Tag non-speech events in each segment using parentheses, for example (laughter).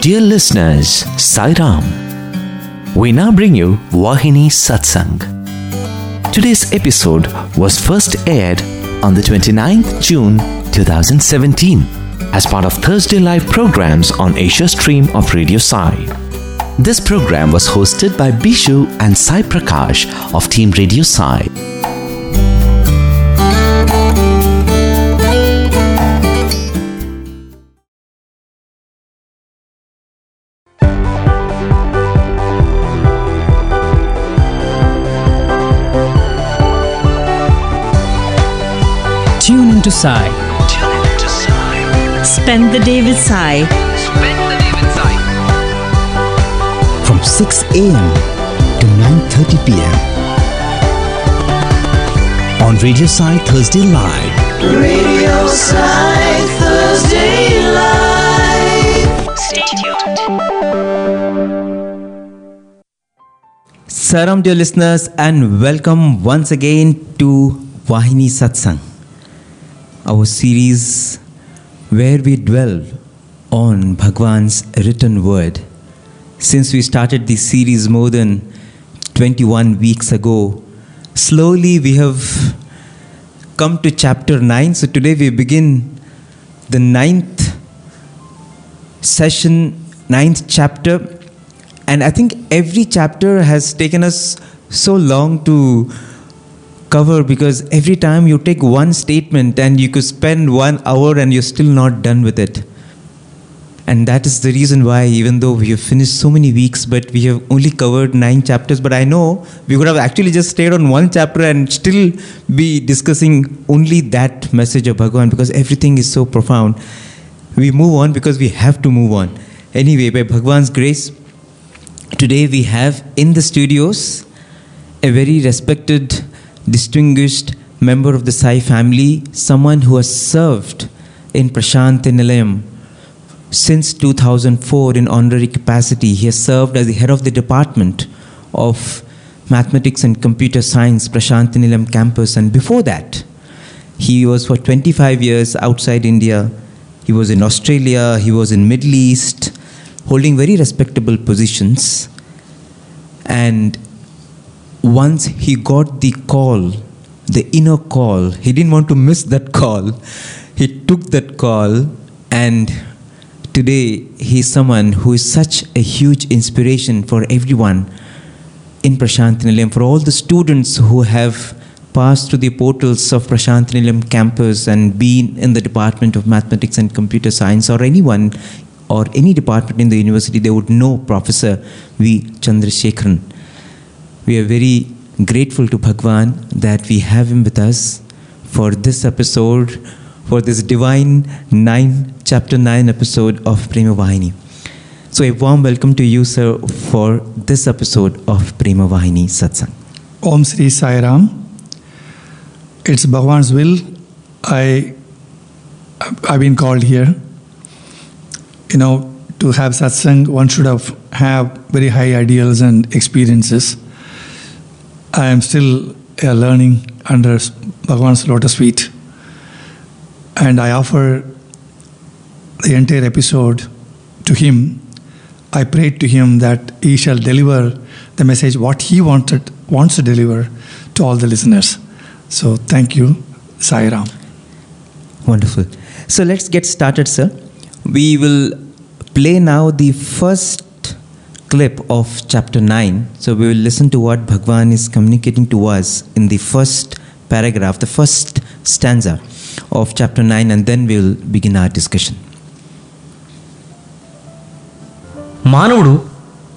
Dear listeners, Sai Ram. We now bring you Vahini Satsang. Today's episode was first aired on the 29th June 2017 as part of Thursday Live programs on Asia Stream of Radio Sai. This program was hosted by Bishu and Sai Prakash of Team Radio Sai. Tune into Sai. Spend the day with Sai. from 6 a.m. to 9:30 p.m. on Radio Sai Thursday Live. Radio Sai Thursday Live. Stay tuned. Salam, dear listeners, and welcome once again to Vahini Satsang, our series where we dwell on Bhagwan's written word. Since we started this series more than 21 weeks ago, slowly we have come to chapter 9. So today we begin the ninth session, ninth chapter. And I think every chapter has taken us so long to cover because every time you take one statement and you could spend one hour and you're still not done with it. And that is the reason why, even though we have finished so many weeks, but we have only covered nine chapters. But I know we could have actually just stayed on one chapter and still be discussing only that message of Bhagwan because everything is so profound. We move on because we have to move on. Anyway, by Bhagwan's grace, today we have in the studios a very respected, distinguished member of the Sai family, someone who has served in Prashanti Nilayam since 2004 in honorary capacity. He has served as the head of the Department of Mathematics and Computer Science, Prashanti Nilayam campus, and before that, he was for 25 years outside India. He was in Australia, he was in Middle East, holding very respectable positions. And once he got the call, the inner call, he didn't want to miss that call. He took that call, and today he is someone who is such a huge inspiration for everyone in Prashanti Nilayam, for all the students who have passed through the portals of Prashanti Nilayam campus and been in the Department of Mathematics and Computer Science, or anyone or any department in the university, they would know Professor V. Chandrasekharan. We are very grateful to Bhagwan that we have him with us for this episode, for this divine nine, chapter 9 episode of Prema Vahini. So, a warm welcome to you, sir, for this episode of Prema Vahini Satsang. Om Sri Sai Ram. It's Bhagwan's will. I, I've been called here. You know, to have satsang, one should have have very high ideals and experiences. I am still uh, learning under Bhagwan's lotus feet, and I offer the entire episode to him. I prayed to him that he shall deliver the message what he wanted wants to deliver to all the listeners. So thank you, Sai Ram. Wonderful. So, let's get started, sir. We will play now the first clip of chapter 9. So, we will listen to what Bhagwan is communicating to us in the first paragraph, the first stanza of chapter 9, and then we will begin our discussion. మానవుడు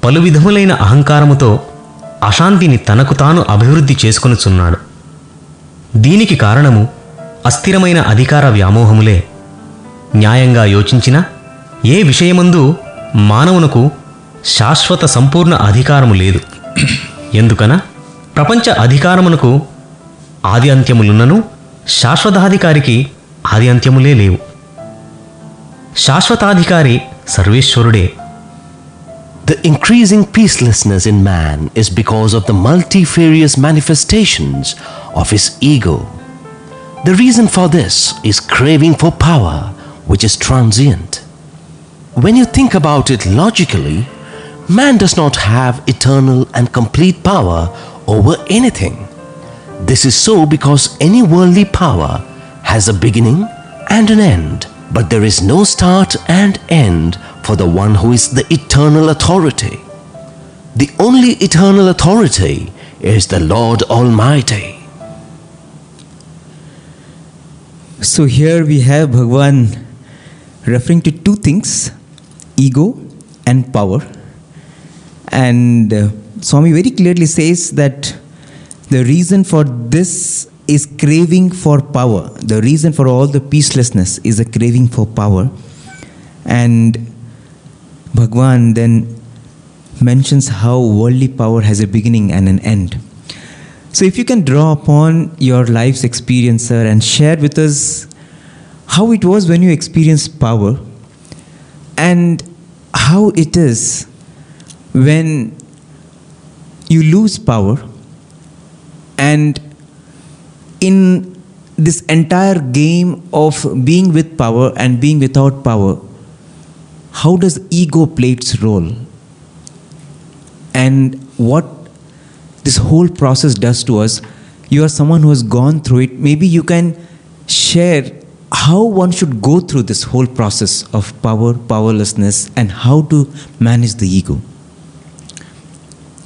పలు విధములైన అహంకారముతో అశాంతిని తనకు తాను అభివృద్ధి చేసుకొనుచున్నాడు దీనికి కారణము అస్థిరమైన అధికార వ్యామోహములే న్యాయంగా యోచించిన ఏ విషయమందు మానవునకు శాశ్వత సంపూర్ణ అధికారము లేదు. ఎందుకన? ప్రపంచ అధికారమునకు ఆది అంత్యములున్నను శాశ్వతాధికారికి ఆది అంత్యములే లేవు. శాశ్వతాధికారి సర్వేశ్వరుడే. The increasing peacelessness in man is because of the multifarious manifestations of his ego the reason for this is craving for power which is transient when you think about it logically man does not have eternal and complete power over anything. This is so because any worldly power has a beginning and an end, but there is no start and end for the one who is the eternal authority. The only eternal authority is the Lord Almighty. So here we have Bhagwan referring to two things ego and power. And uh, Swami very clearly says that the reason for this is craving for power. The reason for all the peacelessness is a craving for power. And Bhagwan then mentions how worldly power has a beginning and an end. So, if you can draw upon your life's experience, sir, and share with us how it was when you experienced power and how it is when you lose power and in this entire game of being with power and being without power how does ego play its role? And what this whole process does to us you are someone who has gone through it. Maybe you can share how one should go through this whole process of power powerlessness and how to manage the ego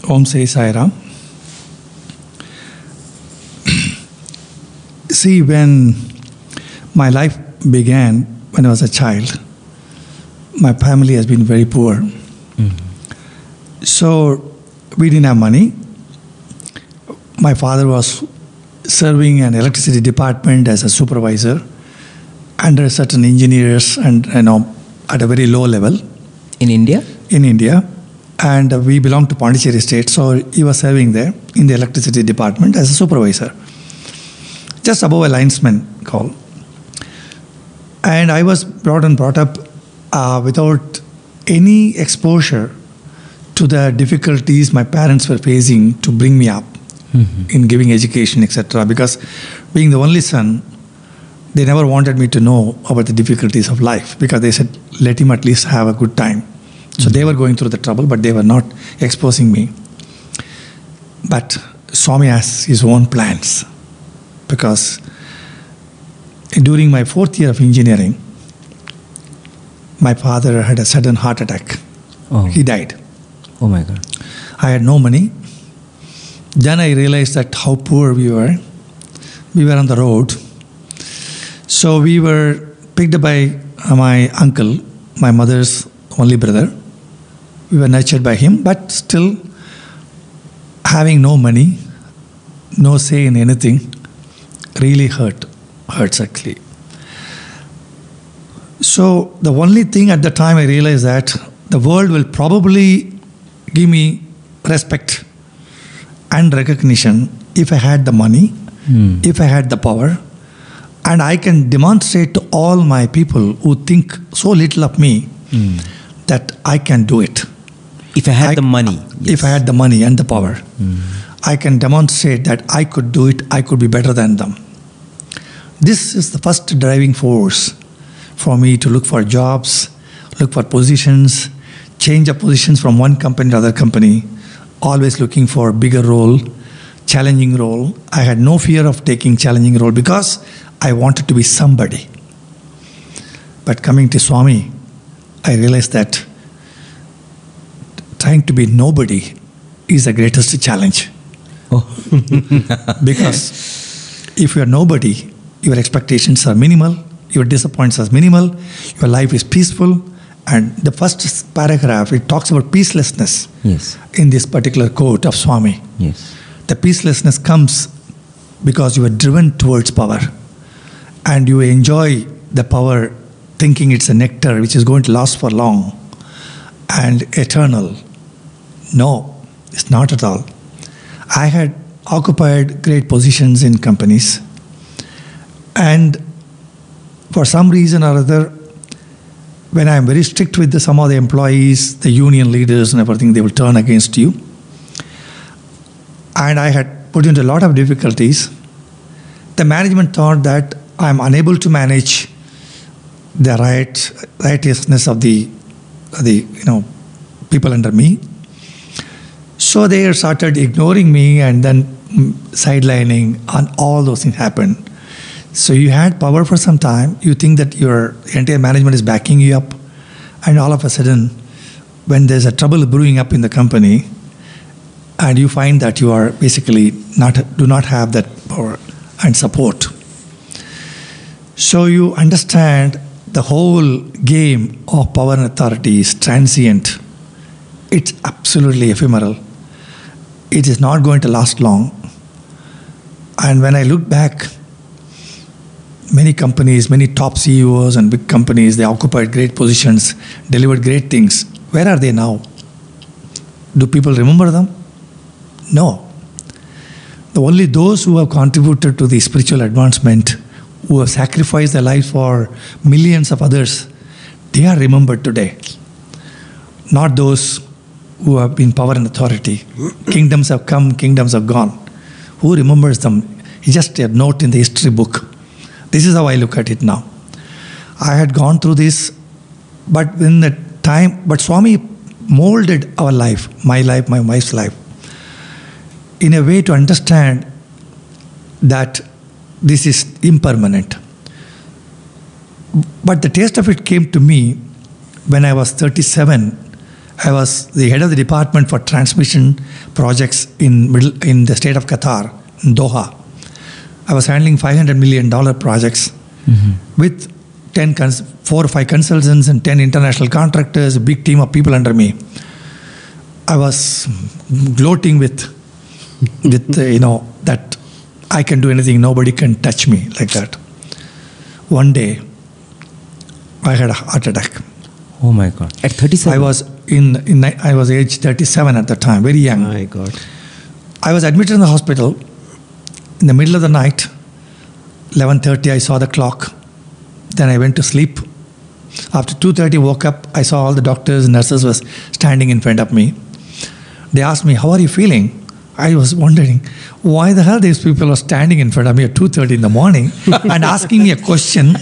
Om Sai Sai Ram. See, when my life began when I was a child, my family has been very poor. Mm-hmm. So we didn't have money. My father was serving an electricity department as a supervisor under certain engineers and you know at a very low level in india in India, and we belong to Pondicherry State, so he was serving there in the electricity department as a supervisor, just above a linesman call. And I was brought and brought up uh, without any exposure to the difficulties my parents were facing to bring me up in giving education, etc. Because being the only son, they never wanted me to know about the difficulties of life because they said, let him at least have a good time. So they were going through the trouble, but they were not exposing me. But Swami has his own plans because during my fourth year of engineering, my father had a sudden heart attack. oh, He died. oh my god I had no money. Then I realized that how poor we were. We were on the road. So we were picked up by my uncle, my mother's only brother. We were nurtured by him, but still having no money, no say in anything, really hurt. Hurts actually. So the only thing at the time I realized that the world will probably give me respect and recognition if I had the money, hmm. if I had the power, and I can demonstrate to all my people who think so little of me hmm. that I can do it. If i had I- the money If I had the money and the power, hmm. I can demonstrate that I could do it, I could be better than them. This is the first driving force for me to look for jobs, look for positions, change of positions from one company to other company, always looking for a bigger role, challenging role. I had no fear of taking challenging role because I wanted to be somebody. But coming to Swami, I realized that trying to be nobody is the greatest challenge. oh (laughs) Because if you are nobody, your expectations are minimal, your disappointments are minimal, your life is peaceful. And the first paragraph, it talks about peacelessness yes in this particular quote of Swami. yes The peacelessness comes because you are driven towards power and you enjoy the power thinking it's a nectar which is going to last for long and eternal. No, it's not at all. I had occupied great positions in companies and for some reason or other when I am very strict with the, some of the employees, the union leaders and everything, they will turn against you and I had put into a lot of difficulties. The management thought that I'm unable to manage the right righteousness of the the you know people under me. So they started ignoring me and then sidelining, and all those things happened. So you had power for some time. You think that your entire management is backing you up, and all of a sudden, when there's a trouble brewing up in the company, and you find that you are basically not do not have that power and support. So you understand the whole game of power and authority is transient. It's absolutely ephemeral. It is not going to last long. And when I look back, many companies, many top CEOs and big companies, they occupied great positions, delivered great things. Where are they now? Do people remember them? No. The only those who have contributed to the spiritual advancement, who have sacrificed their life for millions of others, they are remembered today. Not those who have been power and authority. Kingdoms have come, kingdoms have gone. Who remembers them? It's just a note in the history book. This is how I look at it now. I had gone through this, but in the time, but Swami molded our life, my life, my wife's life, in a way to understand that this is impermanent. But the taste of it came to me when I was 37. I was the head of the department for transmission projects in middle in the state of Qatar, in Doha. I was handling 500 million dollar projects with 10 cons- four or five consultants and 10 international contractors, a big team of people under me. I was gloating with with uh, you know that I can do anything, nobody can touch me like that. One day, I had a heart attack. Oh my God. At 37. I was in, in I was age 37 at the time, very young. My God. I was admitted in the hospital in the middle of the night. 11:30, I saw the clock. Then I went to sleep. After 2:30, woke up. I saw all the doctors and nurses was standing in front of me. They asked me, "How are you feeling?" I was wondering why the hell these people are standing in front of me at 2:30 in the morning (laughs) and asking me a question.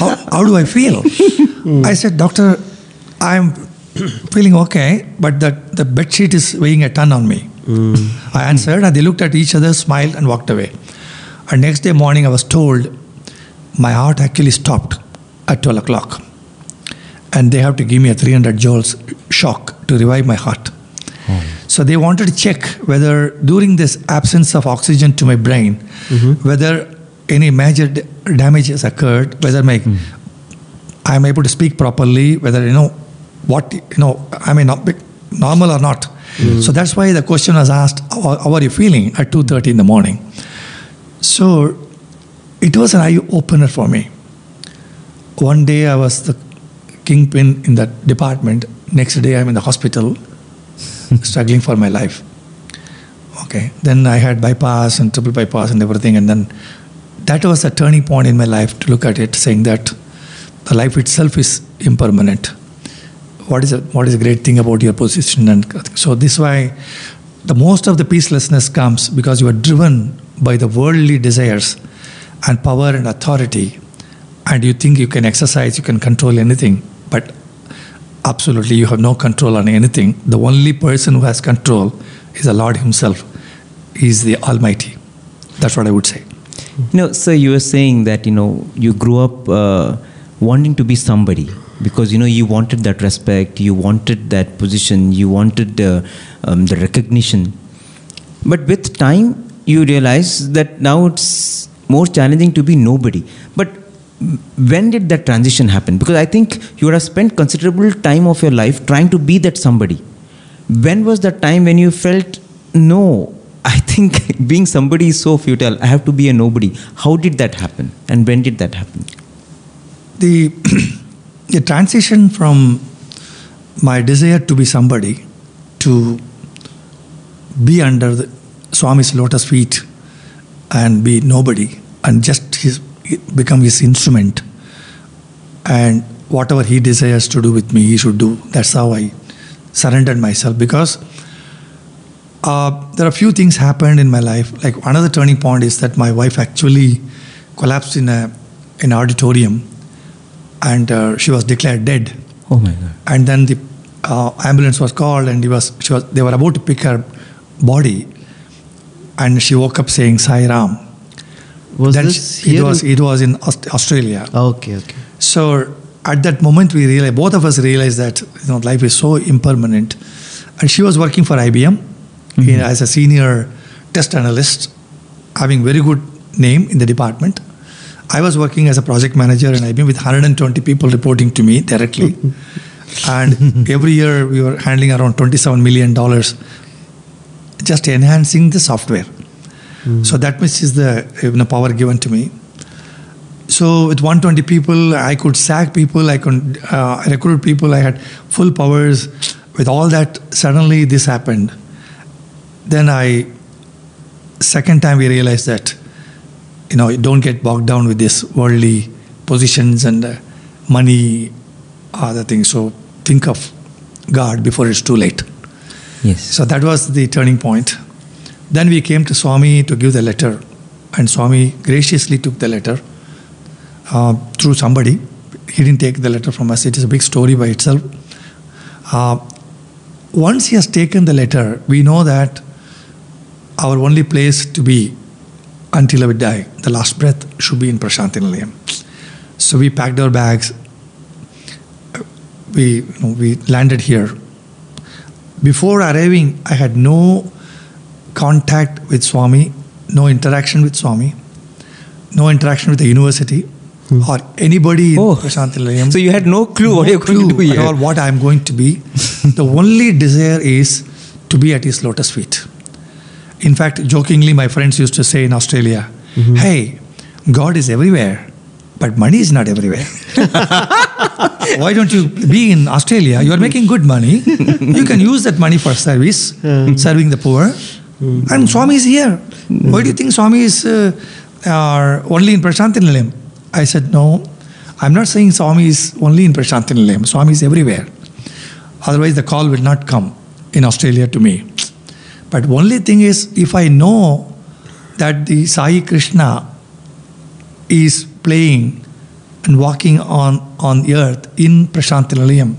How, how do I feel? Hmm. I said, "Doctor, I'm (clears throat) feeling okay, but the, the bed sheet is weighing a ton on me." Mm. I answered, and they looked at each other, smiled, and walked away. And next day morning, I was told my heart actually stopped at 12 o'clock. And they have to give me a 300 joules shock to revive my heart. Hmm. So they wanted to check whether during this absence of oxygen to my brain, mm-hmm. whether any major d- damage has occurred, whether my hmm. I'm able to speak properly, whether you know what you know, I not be normal or not. Hmm. So that's why the question was asked, how, how are you feeling at 2.30 in the morning? So it was an eye opener for me. One day I was the kingpin in that department. Next day I'm in the hospital, (laughs) struggling for my life. Okay. Then I had bypass and triple bypass and everything, and then that was a turning point in my life to look at it, saying that the life itself is impermanent. What is a, what is a great thing about your position? And so this is why the most of the peacelessness comes because you are driven by the worldly desires and power and authority, and you think you can exercise, you can control anything, but absolutely you have no control on anything. The only person who has control is the Lord Himself. He is the Almighty. That's what I would say. You know, so you were saying that, you know, you grew up uh, wanting to be somebody because, you know, you wanted that respect, you wanted that position, you wanted uh, um, the recognition. But with time, you realize that now it's more challenging to be nobody. But when did that transition happen? Because I think you would have spent considerable time of your life trying to be that somebody. When was the time when you felt, no, I think (laughs) being somebody is so futile. I have to be a nobody. How did that happen? And when did that happen? The, (clears throat) the transition from my desire to be somebody to be under the Swami's lotus feet and be nobody and just his, become his instrument. And whatever he desires to do with me he should do. That's how i surrendered myself because uh, there are a few things happened in my life. Like another turning point is that my wife actually collapsed in a in an auditorium and uh, she was declared dead Oh my God. and then the uh, ambulance was called, and was, she was, they were about to pick her body, and she woke up saying Sai Ram. Was Then this she- it was it was in Australia. okay, okay. So at that moment, we realized both of us realized that you know life is so impermanent, and she was working for IBM Mm-hmm. in- as a senior test analyst, having very good name in the department. I was working as a project manager in IBM with 120 people reporting to me directly, (laughs) and every year we were handling around 27 million dollars, just enhancing the software. So that much is the you know, power given to me. So with 120 people, I could sack people, I could uh, recruit people, I had full powers. With all that, suddenly this happened. Then I, second time we realized that, you know, don't get bogged down with this worldly positions and uh, money, other things. So think of God before it's too late. Yes. So that was the turning point. Then we came to Swami to give the letter, and Swami graciously took the letter uh, through somebody. He didn't take the letter from us, it is a big story by itself. Uh, once he has taken the letter, we know that our only place to be until we die, the last breath, should be in Prashanti Nilayam. So we packed our bags, we, you know, we landed here. Before arriving, I had no contact with Swami, no interaction with Swami, no interaction with the university hmm. or anybody in Oh. Prashanti Nilayam. So you had no clue what you're going to do here. At all what I'm going to be. (laughs) the only desire is to be at his lotus feet. In fact, jokingly, my friends used to say in Australia, Mm-hmm. "Hey, God is everywhere, but money is not everywhere." (laughs) Why don't you be in Australia? You are making good money. You can use that money for service, serving the poor. And Swami is here. Why do you think Swami is uh, are only in Prashantinilayam? I said, no. I'm not saying Swami is only in Prashanti Nilayam. Swami is everywhere. Otherwise, the call will not come in Australia to me. But only thing is, if I know that the Sai Krishna is playing and walking on, on the earth in Prashanti Nilayam,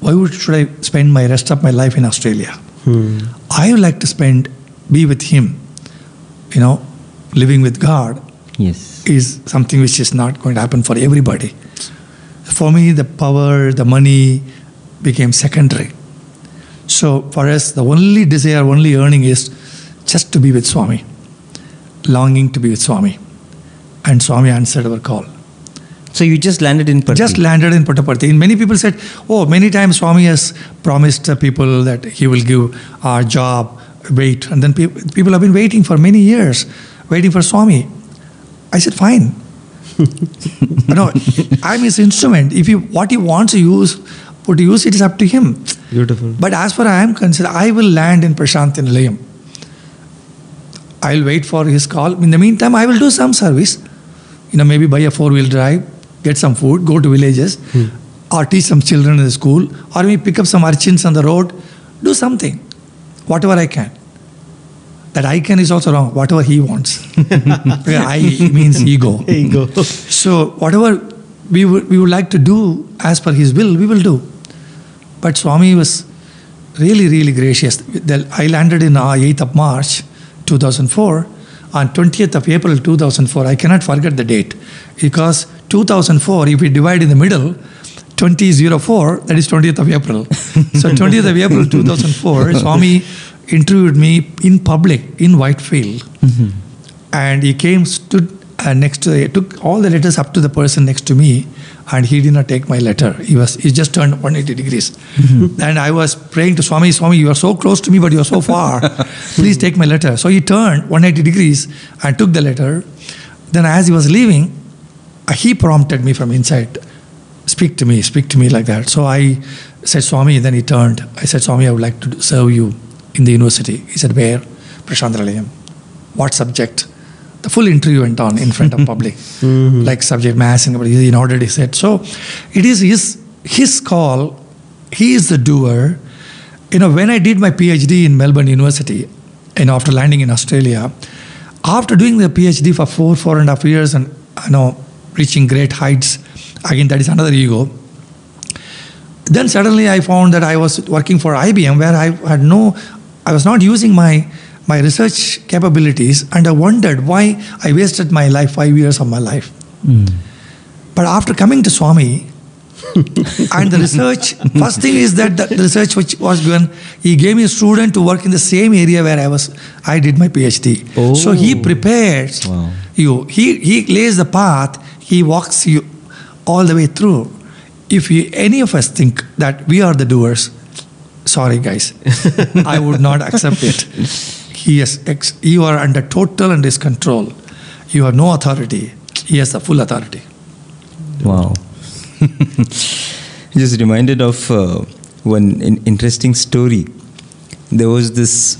why would, should I spend my rest of my life in Australia? Hmm. I would like to spend, be with him, you know, living with God Yes. is something which is not going to happen for everybody. For me, the power, the money became secondary. So for us, the only desire, only earning is just to be with Swami, longing to be with Swami. And Swami answered our call. So you just landed in Parthi. Just landed in Puttaparthi. And many people said, oh, many times Swami has promised people that he will give our job, wait. And then pe- people have been waiting for many years, waiting for Swami. I said, fine. (laughs) no, I'm his instrument. If he, what he wants to use, what to use, it is up to him. Beautiful. But as far as I am concerned, I will land in Prashanti Nilayam. I'll wait for his call. In the meantime, I will do some service. You know, maybe buy a four wheel drive, get some food, go to villages, hmm. or teach some children in the school, or maybe pick up some urchins on the road, do something, whatever I can. That I can is also wrong, whatever he wants. (laughs) I means ego. Ego. So whatever we would, we would like to do as per his will, we will do. But Swami was really, really gracious. I landed in uh, 8th of March 2004. On 20th of April 2004, I cannot forget the date because 2004, if we divide in the middle, 2004, that is 20th of April. (laughs) so 20th of April 2004, Swami interviewed me in public in Whitefield and he came stood uh, next to he took all the letters up to the person next to me and he did not take my letter. He was he just turned 180 degrees. And i was praying to swami swami you are so close to me but you are so far. (laughs) Please take my letter. So he turned 180 degrees and took the letter. Then as he was leaving uh, he prompted me from inside speak to me speak to me like that. So i said swami then he turned. I said swami i would like to serve you in the university. He said where? Prashanti Nilayam what subject the full interview went on in front of (laughs) public mm-hmm. like subject maths and everybody he nodded he said so it is his his call he is the doer. You know when i did my phd in melbourne university and after landing in australia after doing the phd for four four and a half years and you know reaching great heights again that is another ego. Then suddenly I found that I was working for IBM where I had no, I was not using my my research capabilities, and I wondered why I wasted my life five years of my life. Hmm. But after coming to Swami, (laughs) and the research, first thing is that the research which was given, he gave me a student to work in the same area where I was, I did my PhD. So he oh. prepares Wow. you. He, he lays the path, he walks you all the way through. If we, any of us think that we are the doers, sorry guys, (laughs) I would not accept it. He is ex- you are under total and his control. You have no authority. He has the full authority. Wow. (laughs) Just reminded of uh, one in- interesting story. There was this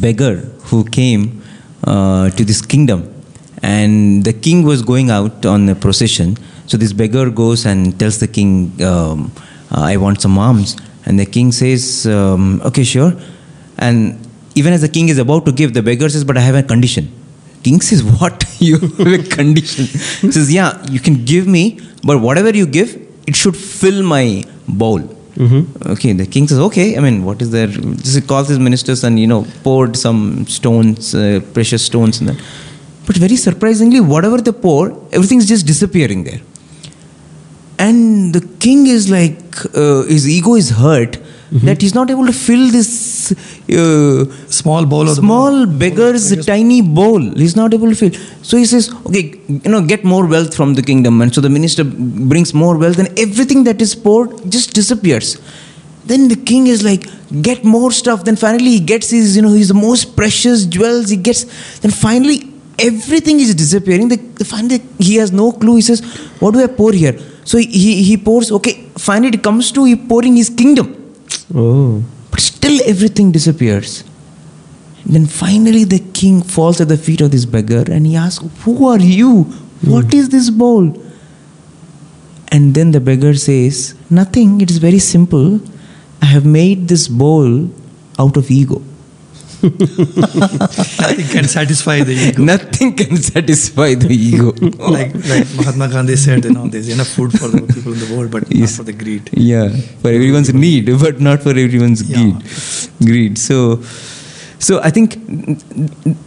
beggar who came uh, to this kingdom, and the king was going out on a procession. So this beggar goes and tells the king, um, "I want some alms." And the king says, um, "Okay, sure." And even as the king is about to give, the beggar says, "But I have a condition." King says, What? (laughs) You have a condition. He says, Yeah, you can give me, but whatever you give, it should fill my bowl. Okay, the king says, Okay, I mean, what is there? Just he calls his ministers and, you know, poured some stones, uh, precious stones in that. But very surprisingly, whatever they pour, everything's just disappearing there. And the king is like, uh, his ego is hurt that he's not able to fill this uh, Small bowl of small beggar's tiny bowl. He's not able to fill. So he says, okay, you know, get more wealth from the kingdom. And so the minister brings more wealth, and everything that is poured just disappears. Then the king is like, get more stuff. Then finally he gets his, you know, his most precious jewels. He gets. Then finally everything is disappearing. The, the finally he has no clue. He says, what do I pour here? So he, he, he pours. Okay, finally it comes to he pouring his kingdom. Oh. But still everything disappears. Then finally the king falls at the feet of this beggar and he asks, Who are you? What hmm. is this bowl? And then the beggar says, Nothing, it is very simple. I have made this bowl out of ego. Nothing can satisfy the ego. Nothing can satisfy the ego. like, like Mahatma Gandhi said, you know, there's enough food for the people in the world, but Yes. not for the greed. yeah for everyone's need but not for everyone's Yeah. greed greed so so i think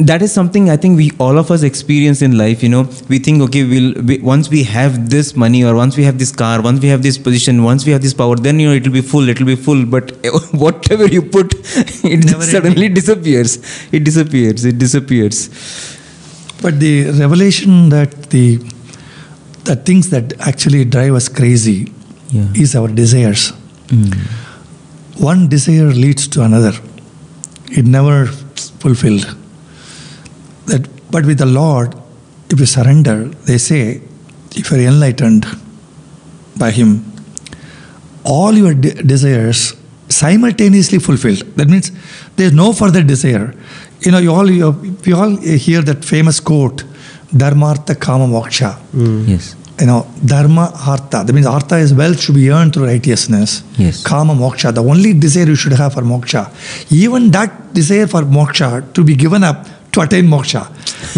that is something i think we all of us experience in life you know we think okay we'll we, once we have this money or once we have this car once we have this position once we have this power then you know it will be full it will be full but (laughs) whatever you put (laughs) it Never suddenly disappears it disappears it disappears But the revelation that the the things that actually drive us crazy Yeah. is our desires. Hmm. One desire leads to another. It never fulfilled. That, but with the Lord, if you surrender, they say, if you're enlightened by Him, all your de- desires simultaneously fulfilled. That means there's no further desire. You know, you all you, we all hear that famous quote, "Dharmartha kama moksha." Hmm. yes You know, dharma artha. That means artha is wealth should be earned through righteousness. Yes. Kama moksha. The only desire you should have for moksha. Even that desire for moksha to be given up to attain moksha.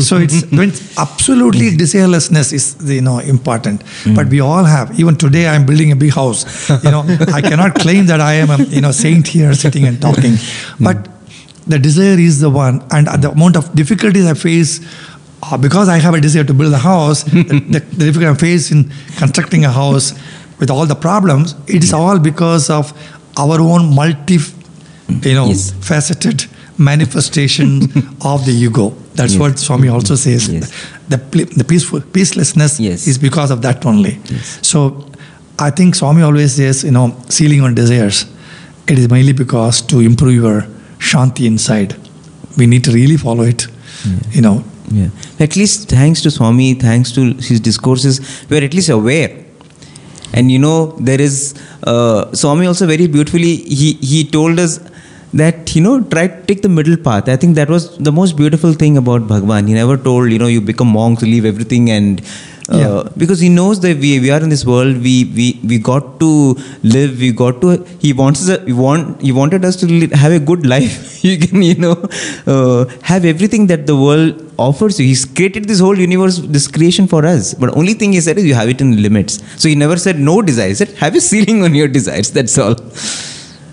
So it's (laughs) when absolutely mm. desirelessness is you know important. Mm. But we all have. Even today, I'm building a big house. You know, (laughs) I cannot claim that I am a you know saint here sitting and talking. Mm. But the desire is the one, and the amount of difficulties I face. Uh, because I have a desire to build a house, the, (laughs) the, the difficulty I face in constructing a house with all the problems, it is all because of our own multi, you know, Yes. faceted manifestation (laughs) of the ego. That's Yes. what Swami also says. Yes. The, the peaceful peacelessness is because of that only. So I think Swami always says, you know, ceiling on desires. It is mainly because to improve your shanti inside. We need to really follow it. You know, Yeah. At least thanks to Swami, thanks to his discourses, we are at least aware. And you know, there is uh, Swami also very beautifully he he told us that you know try to take the middle path. I think that was the most beautiful thing about Bhagwan. He never told you know you become monks, leave everything, and Yeah. because he knows that we, we are in this world we, we we got to live we got to he wants us he want he wanted us to have a good life. (laughs) You can you know uh, have everything that the world offers you. He's created this whole universe this creation for us. But only thing he said is you have it in limits. So he never said no desires he said have a ceiling on your desires. That's all.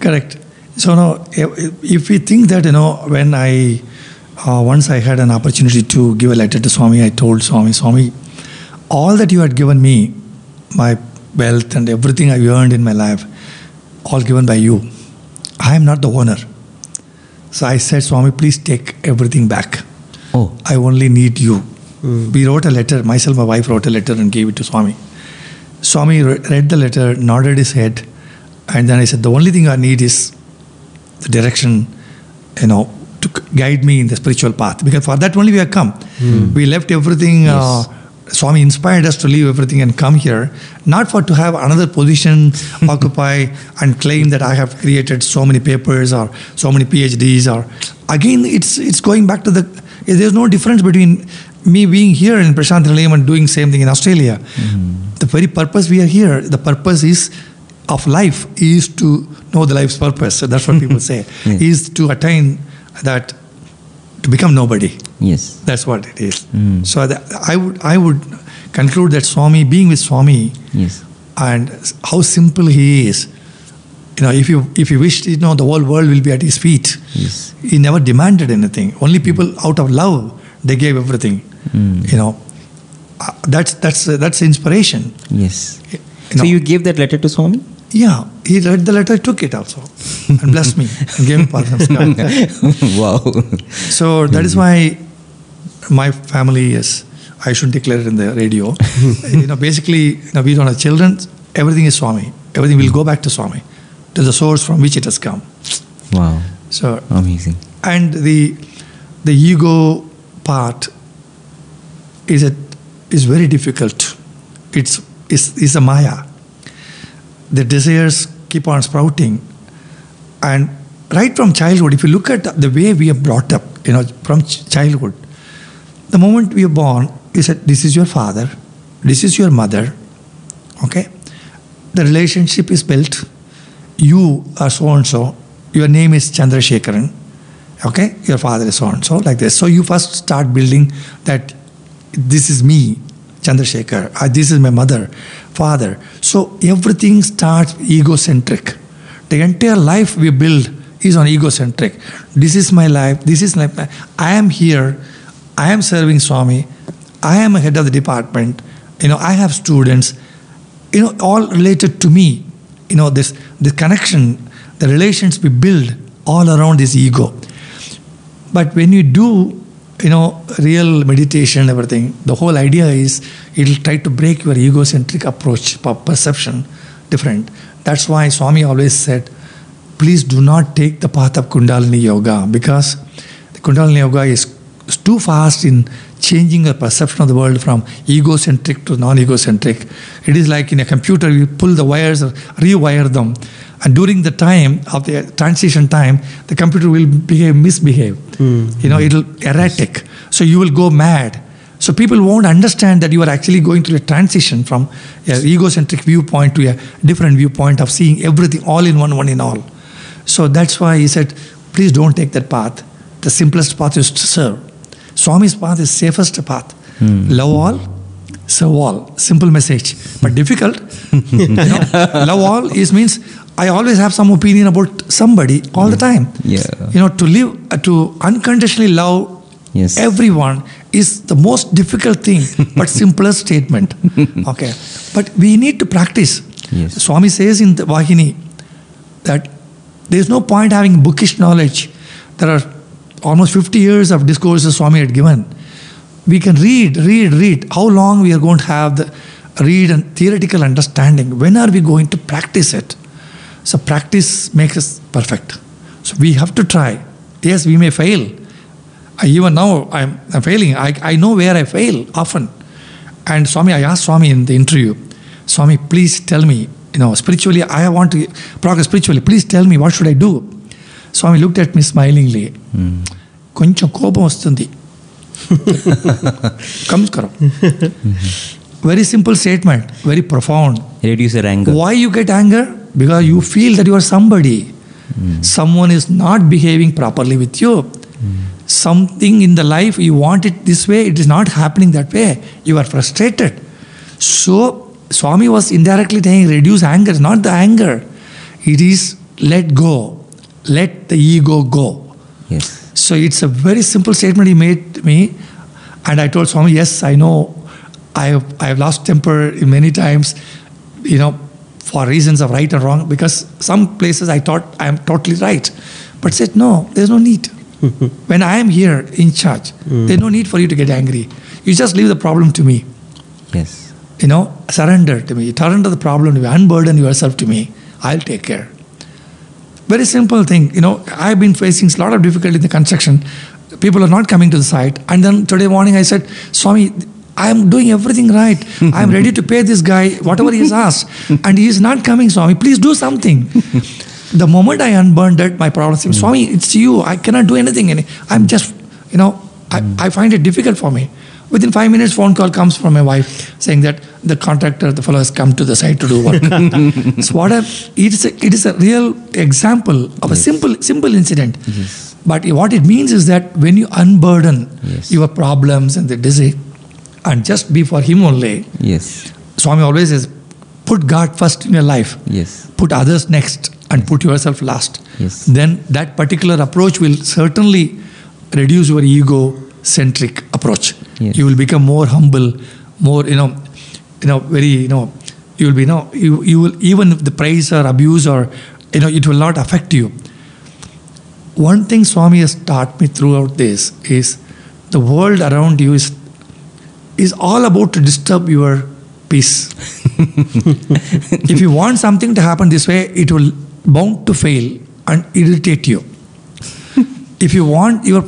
Correct. So now, if if we think that you know, when I uh, once I had an opportunity to give a letter to Swami, I told Swami, Swami, all that you had given me, my wealth and everything I earned in my life, all given by you. I am not the owner. So I said, Swami, please take everything back. oh I only need you. We wrote a letter, myself, my wife wrote a letter and gave it to Swami. Swami re- read the letter, nodded his head, and then I said, The only thing I need is the direction, you know, to guide me in the spiritual path. Because for that only we have come. We left everything. Uh, Swami inspired us to leave everything and come here, not for to have another position, (laughs) occupy, and claim that I have created so many papers or so many PhDs. Or again, it's it's going back to the. There's no difference between me being here in Prashanti Nilayam and doing same thing in Australia. Hmm. The very purpose we are here, the purpose is of life is to know the life's purpose. So that's what people (laughs) say. Yeah. Is to attain that to become nobody. yes That's what it is. Mm. So that, I would I would conclude that Swami, being with Swami, yes and how simple he is. You know, if you if you wished, you know, the whole world will be at his feet. yes He never demanded anything. Only people out of love they gave everything. Mm. You know, Uh, that's that's uh, that's inspiration. yes You so you gave that letter to swami yeah, he read the letter, took it also, and blessed me and gave me Padma (laughs) wow So that is why my family is. I shouldn't declare it in the radio. (laughs) you know, basically, you know, we don't have children. Everything is Swami. Everything will go back to Swami, to the source from which it has come. wow So, amazing and the the ego part is a is very difficult. It's is is a maya. The desires keep on sprouting, and right from childhood, if you look at the way we are brought up, you know, from ch- childhood, the moment we are born, you said, "This is your father, this is your mother." Okay, the relationship is built. You are so and so. Your name is Chandrasekharan. Okay, your father is so and so, like this. So you first start building that this is me, Chandrasekhar. Uh, this is my mother, father. So everything starts egocentric. The entire life we build is on egocentric. This is my life. This is my. I am here. I am serving Swami. I am a head of the department. You know, I have students. You know, all related to me. You know, this the connection, the relations we build all around this ego. But when you do, you know, real meditation, everything, the whole idea is it'll try to break your egocentric approach, per- perception, different. That's why Swami always said, please do not take the path of Kundalini Yoga because the Kundalini Yoga is too fast in changing your perception of the world from egocentric to non-egocentric. It is like in a computer, you pull the wires, or rewire them, and during the time of the transition time, the computer will behave, misbehave. Hmm. You know, it'll erratic. So you will go mad. So people won't understand that you are actually going through a transition from an egocentric viewpoint to a different viewpoint of seeing everything all in one, one in all. So that's why he said, please don't take that path. The simplest path is to serve. Swami's path is safest path. Love all, serve all. Simple message, but difficult. (laughs) You know, love all is means I always have some opinion about somebody all the time. Yeah. You know, to live, uh, to unconditionally love Yes. everyone is the most difficult thing, (laughs) but simplest statement. Okay. But we need to practice. Yes. Swami says in the Vahini that there is no point having bookish knowledge. There are almost 50 years of discourses Swami had given. We can read, read, read. How long we are going to have the read and theoretical understanding? When are we going to practice it? So practice makes us perfect. So we have to try. Yes, we may fail. I, even now I'm, I'm failing. I, I know where I fail often. And Swami, I asked Swami in the interview, Swami, please tell me, you know, spiritually, I want to progress spiritually. Please tell me, what should I do? Swami looked at me smilingly. Hmm. కొంచెం కోపం వస్తుంది comes Karam very simple statement, very profound. Reduce your anger. Why you get anger? Because you feel that you are somebody. Someone is not behaving properly with you. Something in the life you want it this way, it is not happening that way. You are frustrated. So Swami was indirectly saying reduce anger, It's not the anger. It is let go. Let the ego go. Yes. So it's a very simple statement he made to me. And I told Swami, yes, I know I have, I have lost temper many times, you know, for reasons of right and wrong, because some places I thought I am totally right. But said, no, there's no need. (laughs) when I am here in charge, hmm. there's no need for you to get angry. You just leave the problem to me. Yes. You know, surrender to me. Surrender the problem to me. Unburden yourself to me. I'll take care. Very simple thing. You know, I've been facing a lot of difficulty in the construction. People are not coming to the site. And then today morning I said, Swami, I am doing everything right. (laughs) I am ready to pay this guy whatever he has (laughs) asked. And he is not coming, Swami. Please do something. (laughs) the moment I unburned it, my problem seemed, Swami, it's you. I cannot do anything. I'm just, you know, I, hmm. I find it difficult for me. Within five minutes, phone call comes from my wife saying that the contractor, the fellow has come to the site to do work. (laughs) so what a, it is a, it is a real example of a simple simple incident. But what it means is that when you unburden Yes. your problems and the disease, and just be for him only, Yes. Swami always says, put God first in your life Yes. put others next and put yourself last Yes. then that particular approach will certainly reduce your ego centric approach Yes. you will become more humble more you know you know very you know you will be you know you, you will even if the praise or abuse or you know it will not affect you one thing swami has taught me throughout this is the world around you is is all about to disturb your peace (laughs) if you want something to happen this way, it will bound to fail and irritate you. (laughs) if you want your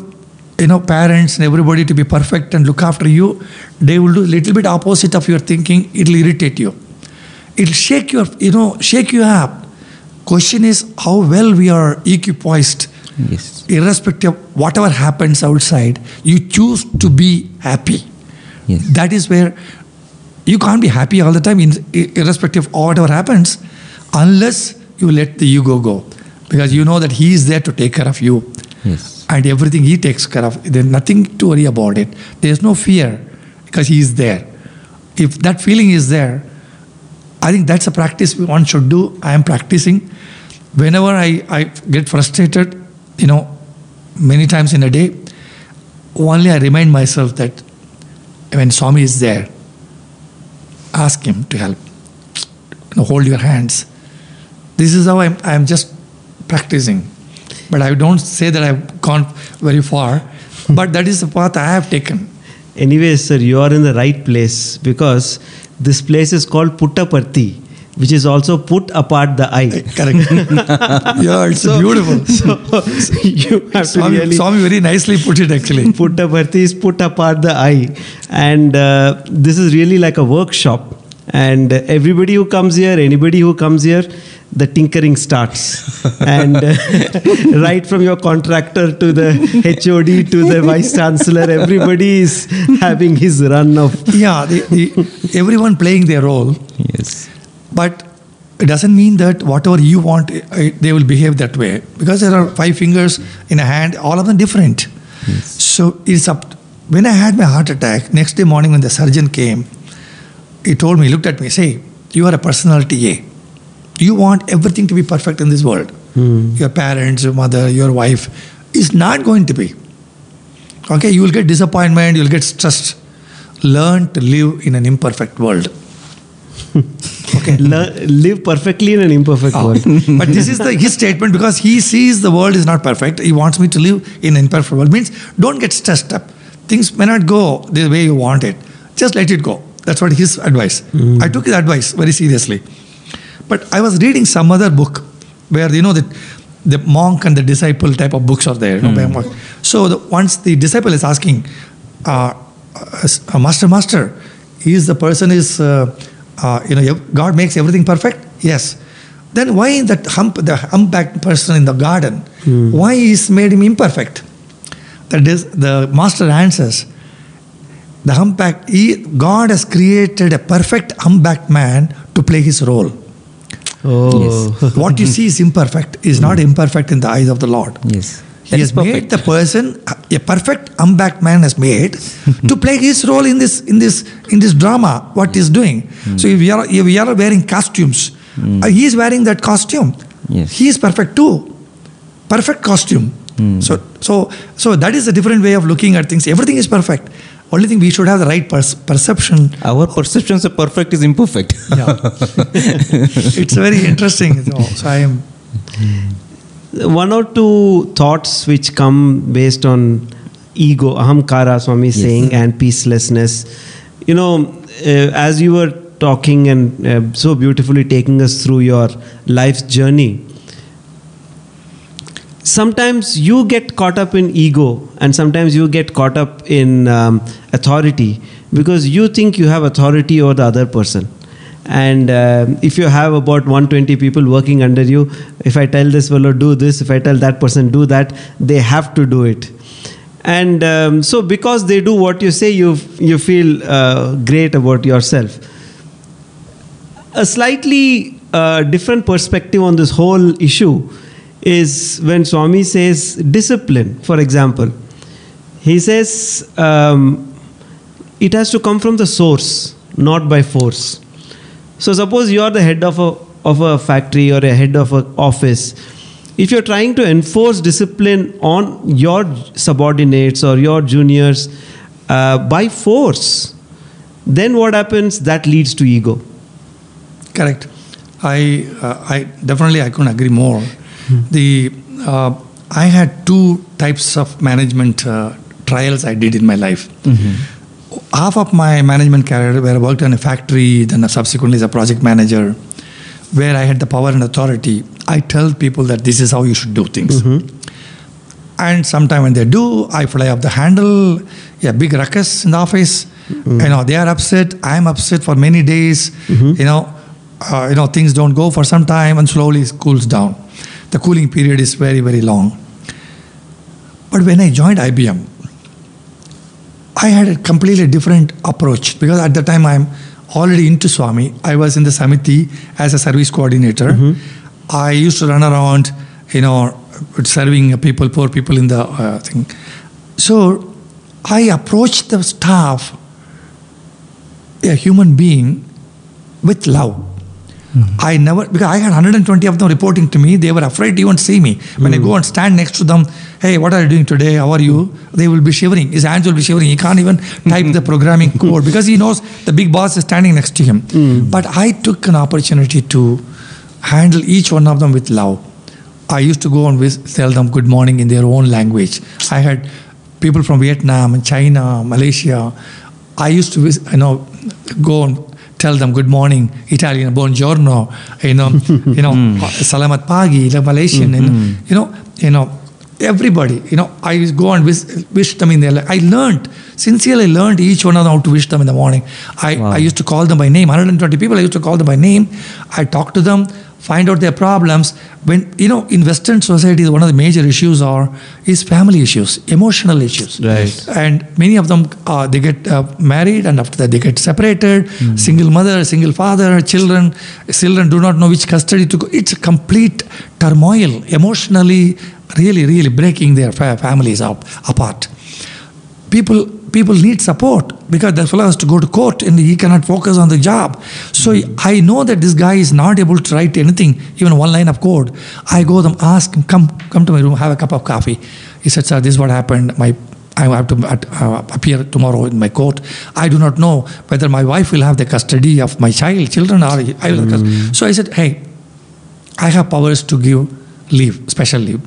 you know parents and everybody to be perfect and look after you, they will do a little bit opposite of your thinking. It'll irritate you. It'll shake your you know shake you up. Question is how well we are equipoised. Yes. Irrespective of whatever happens outside, you choose to be happy. Yes. That is where you can't be happy all the time, in, irrespective of whatever happens, unless you let the ego go. Because you know that he is there to take care of you. Yes. And everything he takes care of. There's nothing to worry about it. There's no fear because he is there. If that feeling is there, I think that's a practice one should do. I am practicing. Whenever I, I get frustrated, you know, many times in a day, only I remind myself that when Swami is there, ask him to help. You know, hold your hands. This is how I'm, I'm just practicing. But I don't say that I've gone very far, but that is the path I have taken. Anyways, sir, you are in the right place because this place is called Puttaparthi, which is also put apart the eye. Correct. (laughs) yeah, it's beautiful. (laughs) So you have to Swami, really Swami very nicely put it actually. (laughs) Puttaparthi is put apart the eye, and uh, this is really like a workshop. And everybody who comes here, anybody who comes here, the tinkering starts. (laughs) and uh, (laughs) right from your contractor to the HOD to the vice chancellor, everybody is having his run of (laughs) Yeah, the, the, everyone playing their role, Yes. but it doesn't mean that whatever you want, eh, they will behave that way. Because there are five fingers in a hand, all of them different. yes. So it's up. When I had my heart attack, next day morning when the surgeon came, he told me, he looked at me, say, you are a personality A. You want everything to be perfect in this world. Your parents, your mother, your wife is not going to be. Okay, you will get disappointment, you will get stressed. Learn to live in an imperfect world. (laughs) okay. le- live perfectly in an imperfect Ah. world. (laughs) but this is the his statement because he sees the world is not perfect. He wants me to live in an imperfect world. Means don't get stressed up. Things may not go the way you want it. Just let it go. That's what his advice. I took his advice very seriously. But I was reading some other book where you know that the monk and the disciple type of books are there. You know, by. So the, once the disciple is asking, uh, uh, master, master, is the person is uh, uh, you know God makes everything perfect? Yes. Then why is that hump the humpbacked person in the garden? Why is made him imperfect? That is the master answers. The humpback, he, God has created a perfect humpbacked man to play his role. Oh. (laughs) what you see is imperfect, is not imperfect in the eyes of the Lord. Yes. He That has perfect. made the person a perfect humpbacked man has made to play his role in this in this in this drama. What he's doing. So if we are if we are wearing costumes, uh, he is wearing that costume. Yes. He is perfect too. Perfect costume. So so so that is a different way of looking at things. Everything is perfect. Only thing we should have the right pers- perception. Our perceptions of perfect is imperfect. (laughs) Yeah. (laughs) it's very interesting. So, so I am. One or two thoughts which come based on ego, ahamkara, Swami is saying, and peacelessness. You know, uh, as you were talking and uh, so beautifully taking us through your life's journey, sometimes you get caught up in ego and sometimes you get caught up in um, authority because you think you have authority over the other person. And um if you have about 120 people working under you if i tell this fellow do this if i tell that person do that they have to do it. And um, so because they do what you say you you feel uh, great about yourself. A slightly uh, different perspective on this whole issue is when Swami says discipline, for example. He says um, it has to come from the source, not by force. So suppose you are the head of a of a factory or a head of an office. If you're trying to enforce discipline on your subordinates or your juniors uh, by force, then what happens? That leads to ego. Correct. I, uh, I definitely I couldn't agree more. The uh, I had two types of management uh, trials I did in my life. Half of my management career, where I worked in a factory, then subsequently as a project manager, where I had the power and authority. I tell people that this is how you should do things. And sometime when they do, I fly off the handle, a big ruckus in the office. You know, they are upset. I'm upset for many days. You know, uh, you know, things don't go for some time and slowly it cools down. The cooling period is very, very long. But when I joined IBM, I had a completely different approach because at the time I'm already into Swami. I was in the Samiti as a service coordinator. I used to run around, you know, serving people, poor people in the uh, thing. So I approached the staff, a human being, with love. I never because I had 120 of them reporting to me. They were afraid to even see me. When I go and stand next to them, hey, what are you doing today? How are you? They will be shivering. His hands will be shivering. He can't even type the programming (laughs) code because he knows the big boss is standing next to him. Hmm. But I took an opportunity to handle each one of them with love. I used to go and tell them good morning in their own language. I had people from Vietnam, China, Malaysia. I used to, you know, go and tell them good morning, Italian, buongiorno, you know, (laughs) you know, hmm. salamat pagi, the Malaysian, you, know, hmm, hmm. you know, you know, everybody, you know, I go and wish, wish them in their life. I learned, sincerely learned each one of them how to wish them in the morning. I, I used to call them by name, 120 people, I used to call them by name. I talk to them, find out their problems. When, you know, in Western society, one of the major issues are, is family issues, emotional issues. Right. And many of them, uh, they get uh, married and after that they get separated. Single mother, single father, children. Children do not know which custody to go. It's a complete turmoil, emotionally, really, really breaking their fa- families up, apart. People, people need support because the fellow has to go to court and he cannot focus on the job. So I know that this guy is not able to write anything, even one line of code. I go to them, ask him, come, come to my room, have a cup of coffee. He said, sir, this is what happened. My I have to uh, appear tomorrow in my court. I do not know whether my wife will have the custody of my child, children, or I will. have the custody. So I said, hey, I have powers to give leave, special leave.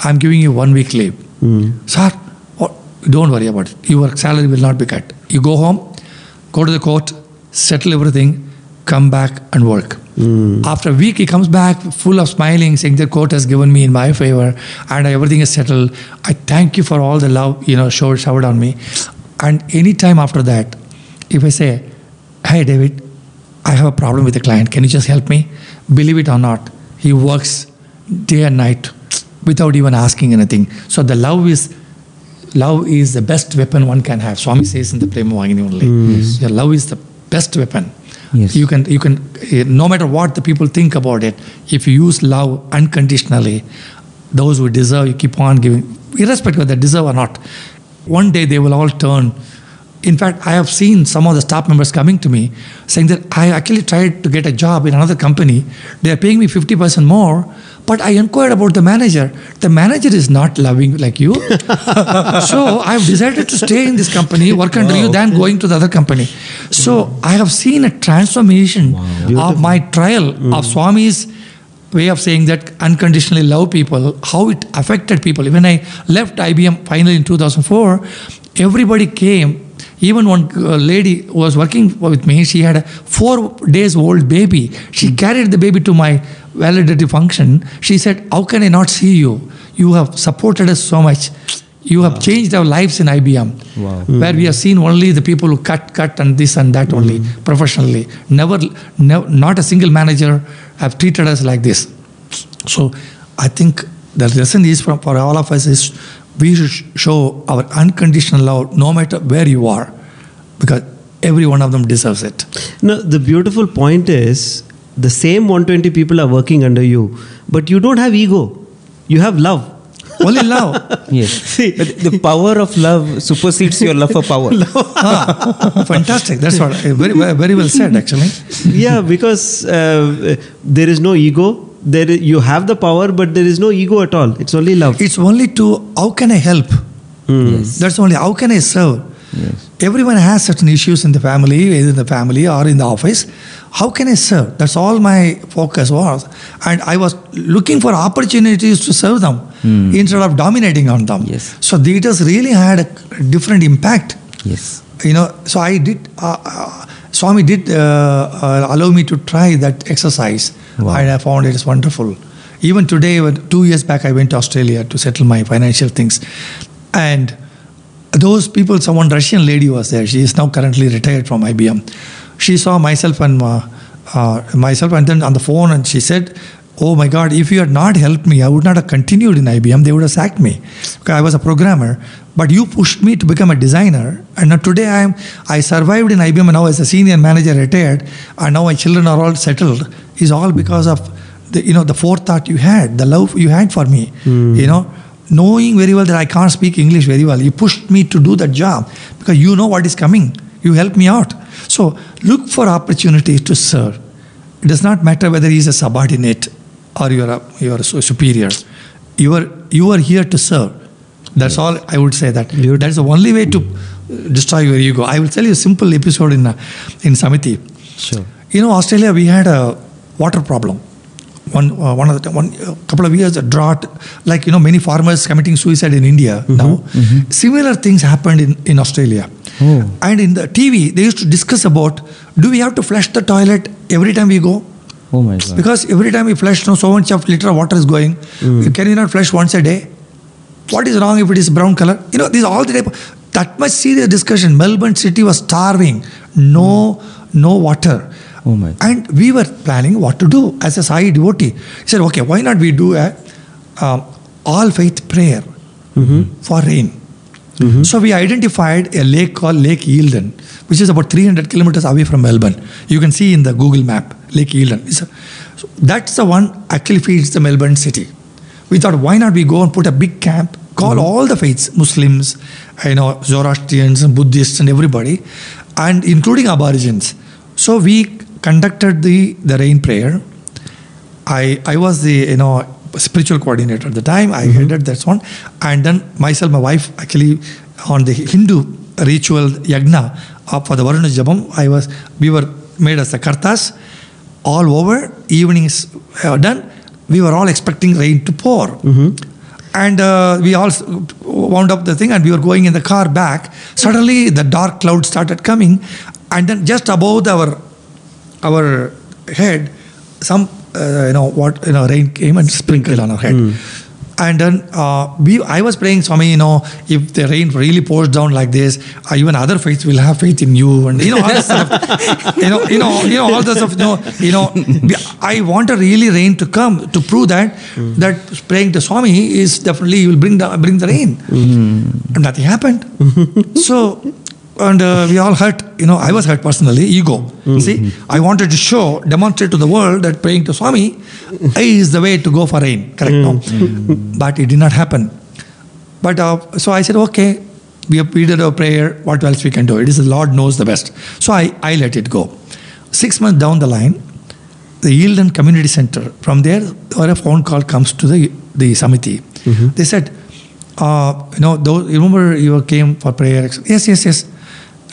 I'm giving you one week leave. Sir, what, don't worry about it. Your salary will not be cut. You go home, go to the court, settle everything, come back and work. Hmm. After a week, he comes back full of smiling, saying the court has given me in my favor and everything is settled. I thank you for all the love you know showered, showered on me. And any time after that, if I say, "Hey, David, I have a problem with the client. Can you just help me?" Believe it or not, he works day and night without even asking anything. So the love is love is the best weapon one can have. Swami says in the Prema Vahini only. Your love is the best weapon. Yes. You can, you can, eh, no matter what the people think about it, if you use love unconditionally, those who deserve, you keep on giving, irrespective of they deserve or not. One day they will all turn. In fact, I have seen some of the staff members coming to me saying that I actually tried to get a job in another company. They are paying me 50% more, but I inquired about the manager. The manager is not loving like you. (laughs) so I've decided to stay in this company, work under you, than going to the other company. So I have seen a transformation of my trial of mm. Swami's way of saying that unconditionally love people, how it affected people. When I left IBM finally in 2004, everybody came. Even one uh, lady was working with me, she had a four days old baby. She carried the baby to my validity function. She said, How can I not see you? You have supported us so much. You have changed our lives in IBM. Wow. Where we have seen only the people who cut, cut, and this and that only professionally. Never, no, not a single manager have treated us like this. So I think the lesson is for, for all of us is we should show our unconditional love no matter where you are because every one of them deserves it. No, the beautiful point is the same 120 people are working under you, but you don't have ego. You have love. (laughs) Only love. (laughs) Yes. (laughs) See- but the power of love supersedes your love for power. Ah, fantastic. That's what very, very very well said actually. yeah, because uh, there is no ego. There you have the power, but there is no ego at all. It's only love. It's only to how can I help? Yes. That's only how can I serve? Yes. Everyone has certain issues in the family, either in the family or in the office. How can I serve? That's all my focus was. And I was looking for opportunities to serve them instead of dominating on them. Yes. So it has really had a different impact. Yes. You know, so I did, uh, uh, Swami did uh, uh, allow me to try that exercise. Wow. And I found it is wonderful. Even today, two years back, I went to Australia to settle my financial things. And those people, someone Russian lady was there. She is now currently retired from IBM. She saw myself and uh, uh, myself, and then on the phone, and she said, "Oh my God! If you had not helped me, I would not have continued in IBM. They would have sacked me. Okay, I was a programmer, but you pushed me to become a designer, and now today I am. I survived in IBM, and now as a senior manager, retired, and now my children are all settled. Is all because of the you know the forethought you had, the love you had for me. Hmm. You know." knowing very well that I can't speak English very well, you pushed me to do that job because you know what is coming. You helped me out. So look for opportunities to serve. It does not matter whether he is a subordinate or you are a, you are a superior. You are you are here to serve. That's all I would say. That that is the only way to uh, destroy your ego. I will tell you a simple episode in uh, in Samiti. Sure. You know, Australia, we had a water problem. One, uh, one of the one uh, couple of years, a drought. Like you know, many farmers committing suicide in India now. Similar things happened in in Australia. Oh. And in the TV, they used to discuss about: Do we have to flush the toilet every time we go? Oh my God. Because every time we flush, no, so much of liter of water is going. Hmm. Can you not flush once a day? What is wrong if it is brown color? You know, these are all the type. Of, that much serious discussion. Melbourne city was starving. No, hmm. no water. Oh my God. And we were planning what to do as a Sai devotee. He said, okay, why not we do a um, all faith prayer mm-hmm. for rain? Mm-hmm. So we identified a lake called Lake Eildon, which is about 300 kilometers away from Melbourne. You can see in the Google map, Lake a- so that's the one actually feeds the Melbourne city. We thought, why not we go and put a big camp, call all the faiths, Muslims, you know, Zoroastrians and Buddhists and everybody, and including Aborigines. So we conducted the, the rain prayer. I, I was the you know spiritual coordinator at the time. I headed that one, and then myself, my wife, actually on the Hindu ritual yagna uh, for the Varuna Japam, I was we were made as the kartas all over. Evenings uh, done. We were all expecting rain to pour. And uh, we all wound up the thing, and we were going in the car back. Suddenly, the dark clouds started coming, and then just above our our head, some uh, you know what you know rain came and sprinkled on our head. And then uh, we, I was praying, Swami, you know, if the rain really pours down like this, uh, even other faiths will have faith in you, and you know all this stuff. (laughs) you know, you know, you know all the stuff. You know, you know, I want a really rain to come to prove that that praying to Swami is definitely will bring the bring the rain. And nothing happened. (laughs) so, and uh, we all hurt. You know, I was hurt personally. Ego. See, I wanted to show, demonstrate to the world that praying to Swami is the way to go for rain. Correct? No, but it did not happen. But uh, so I said, okay, we, have, we did our prayer. What else we can do? It is the Lord knows the best. So I, I let it go. Six months down the line, the Eildon Community Center. From there, or a phone call comes to the the Samiti. They said, uh, you know, those, you remember you came for prayer? Yes, yes, yes.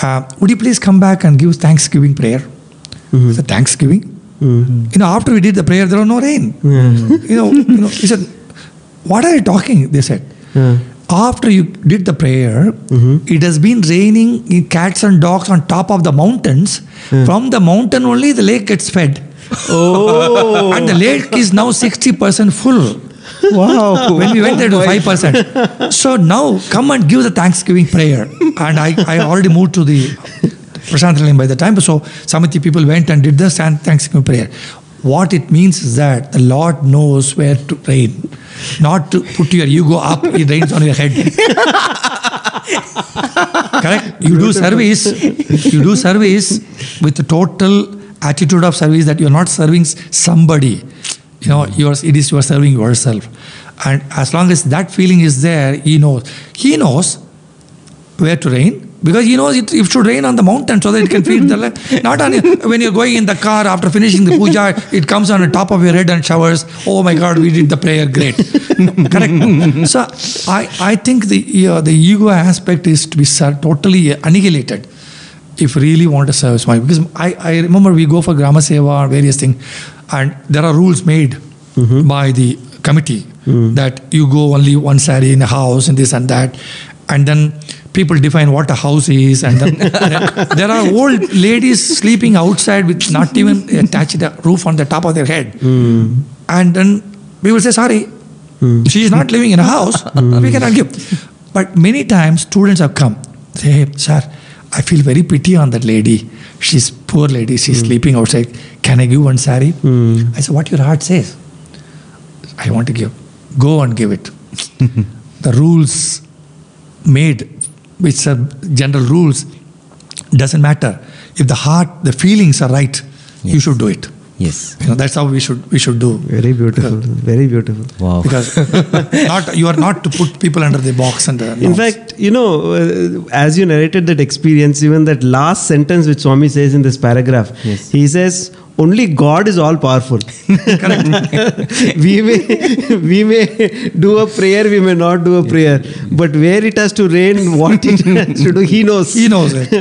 Uh, would you please come back and give Thanksgiving prayer? Mm-hmm. I said, Thanksgiving? Mm-hmm. You know, after we did the prayer, there was no rain. Mm-hmm. You know, you know, he said, what are you talking? They said. After you did the prayer, it has been raining in cats and dogs on top of the mountains. From the mountain only, the lake gets fed. Oh. (laughs) and the lake is now 60% full. Wow. (laughs) When we went there to 5%. So now come and give the Thanksgiving prayer. And I, I already moved to the Prashanti Nilayam by the time. So Samiti people went and did the Thank- Thanksgiving prayer. What it means is that the Lord knows where to rain. Not to put your ego up, it rains on your head. Correct? You do service, you do service with the total attitude of service that you're not serving somebody. You know, you're, it is you are serving yourself. And as long as that feeling is there, he knows. He knows where to rain because he knows it, it should rain on the mountain so that it can feed the (laughs) land. Not on when you're going in the car after finishing the puja, it comes on the top of your head and showers. Oh my God, we did the prayer, great. (laughs) Correct. So I, I think the uh, the ego aspect is to be totally annihilated if really want to serve Swami. Because I, I remember we go for Grama Seva or various things, and there are rules made by the committee that you go only one sari in a house and this and that. And then people define what a house is. And then (laughs) there- are old ladies sleeping outside with not even attached a roof on the top of their head. And then we will say, sorry, she is not living in a house. We cannot give. But many times students have come, say, hey, sir, I feel very pity on that lady. She's poor lady. She's hmm. sleeping outside. Can I give one sari? Hmm. I said, what your heart says. I want to give. Go and give it. (laughs) the rules made, which are general rules, doesn't matter. If the heart, the feelings are right, you should do it. Yes. You know, that's how we should we should do. Very beautiful. Very beautiful. Wow. Because (laughs) not you are not to put people under the box and uh, In fact, you know, uh, as you narrated that experience, even that last sentence which Swami says in this paragraph, Yes. he says, only God is all powerful. (laughs) (laughs) we may we may do a prayer, we may not do a prayer, but where it has to rain, what it (laughs) has to do, he knows. He knows it.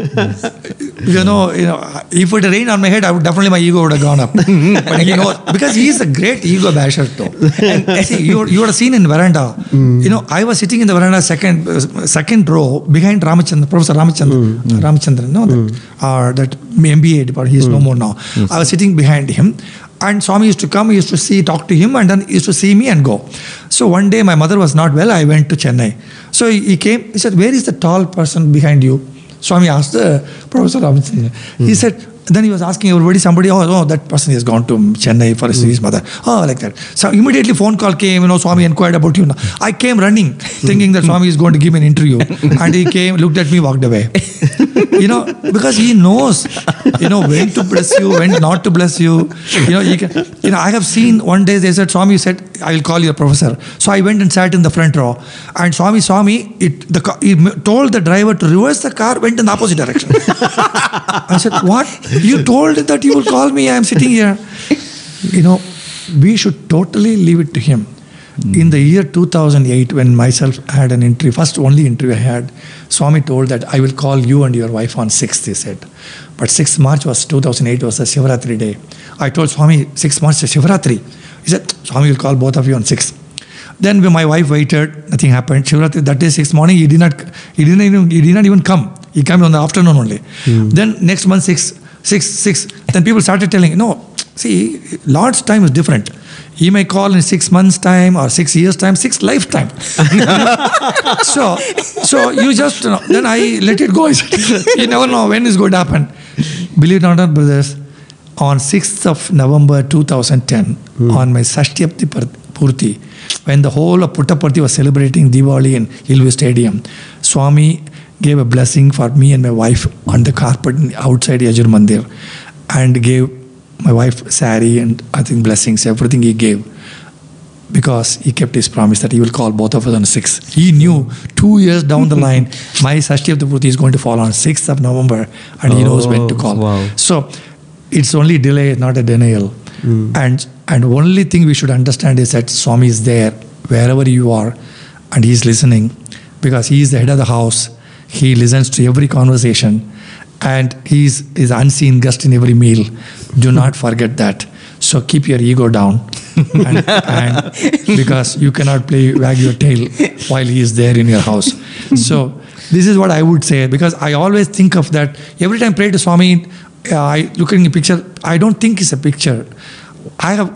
you know, you know, if it rained on my head, I would definitely my ego would have gone up. but he knows because he is a great ego basher too. And see, you you would have seen in veranda. You know, I was sitting in the veranda second uh, second row behind hmm. Ramachandran, Professor Ramachandran, Ramachandran, no, that, or that MBA department. He is hmm. no more now. I was sitting behind him. And Swami used to come, he used to see, talk to him, and then he used to see me and go. So one day my mother was not well, I went to Chennai. So he, he came, he said, Where is the tall person behind you? Swami asked the Professor. He hmm. said, then he was asking everybody, somebody, oh, oh, that person has gone to Chennai for his, his mother. Oh, like that. So immediately phone call came, you know, Swami inquired about you. I came running, (laughs) thinking that Swami is going to give me an interview. and he came, looked at me, walked away. you know, because he knows, you know, when to bless you, when not to bless you. You know, he can, you know, I have seen one day they said, Swami said, I will call you a professor. So I went and sat in the front row. And Swami saw me, it, the, he told the driver to reverse the car, went in the opposite direction. (laughs) I said, What? You told that you will call me, I am sitting here. You know, we should totally leave it to him. Hmm. In the year 2008, when myself had an interview, first only interview I had, Swami told that I will call you and your wife on 6th, he said. But 6th March was 2008 was a Shivaratri day. I told Swami, 6th March is Shivaratri. He said, Swami will call both of you on 6th. Then when my wife waited, nothing happened. Shivaratri, that day, 6th morning, he did not, he didn't even, he did not even come. He came on the afternoon only. Hmm. Then next month, 6th, 6th, 6th. Then people started telling, no, see, Lord's time is different. He may call in six months' time or six years' time, six lifetime. (laughs) so, so you just, you know, then I let it go. (laughs) You never know when is going to happen. Believe it or not, brothers, on 6th of November 2010, hmm. on my Sashtiyapti Purti, when the whole of Puttaparthi was celebrating Diwali in Hillview Stadium, Swami gave a blessing for me and my wife on the carpet outside Yajur Mandir and gave my wife sari and I think blessings, everything he gave because he kept his promise that he will call both of us on 6th. He knew two years down the (laughs) line, my Sashti of the Purti is going to fall on 6th of November and he knows when to Oh, call. wow. So it's only delay, not a denial. Hmm. And and only thing we should understand is that Swami is there wherever you are and he's listening because he is the head of the house. He listens to every conversation and he's is unseen guest in every meal. Do (laughs) not forget that. So keep your ego down. (laughs) and, and because you cannot play wag your tail while he is there in your house. (laughs) So this is what I would say because I always think of that every time I pray to Swami. I look in the picture. I don't think it's a picture. I have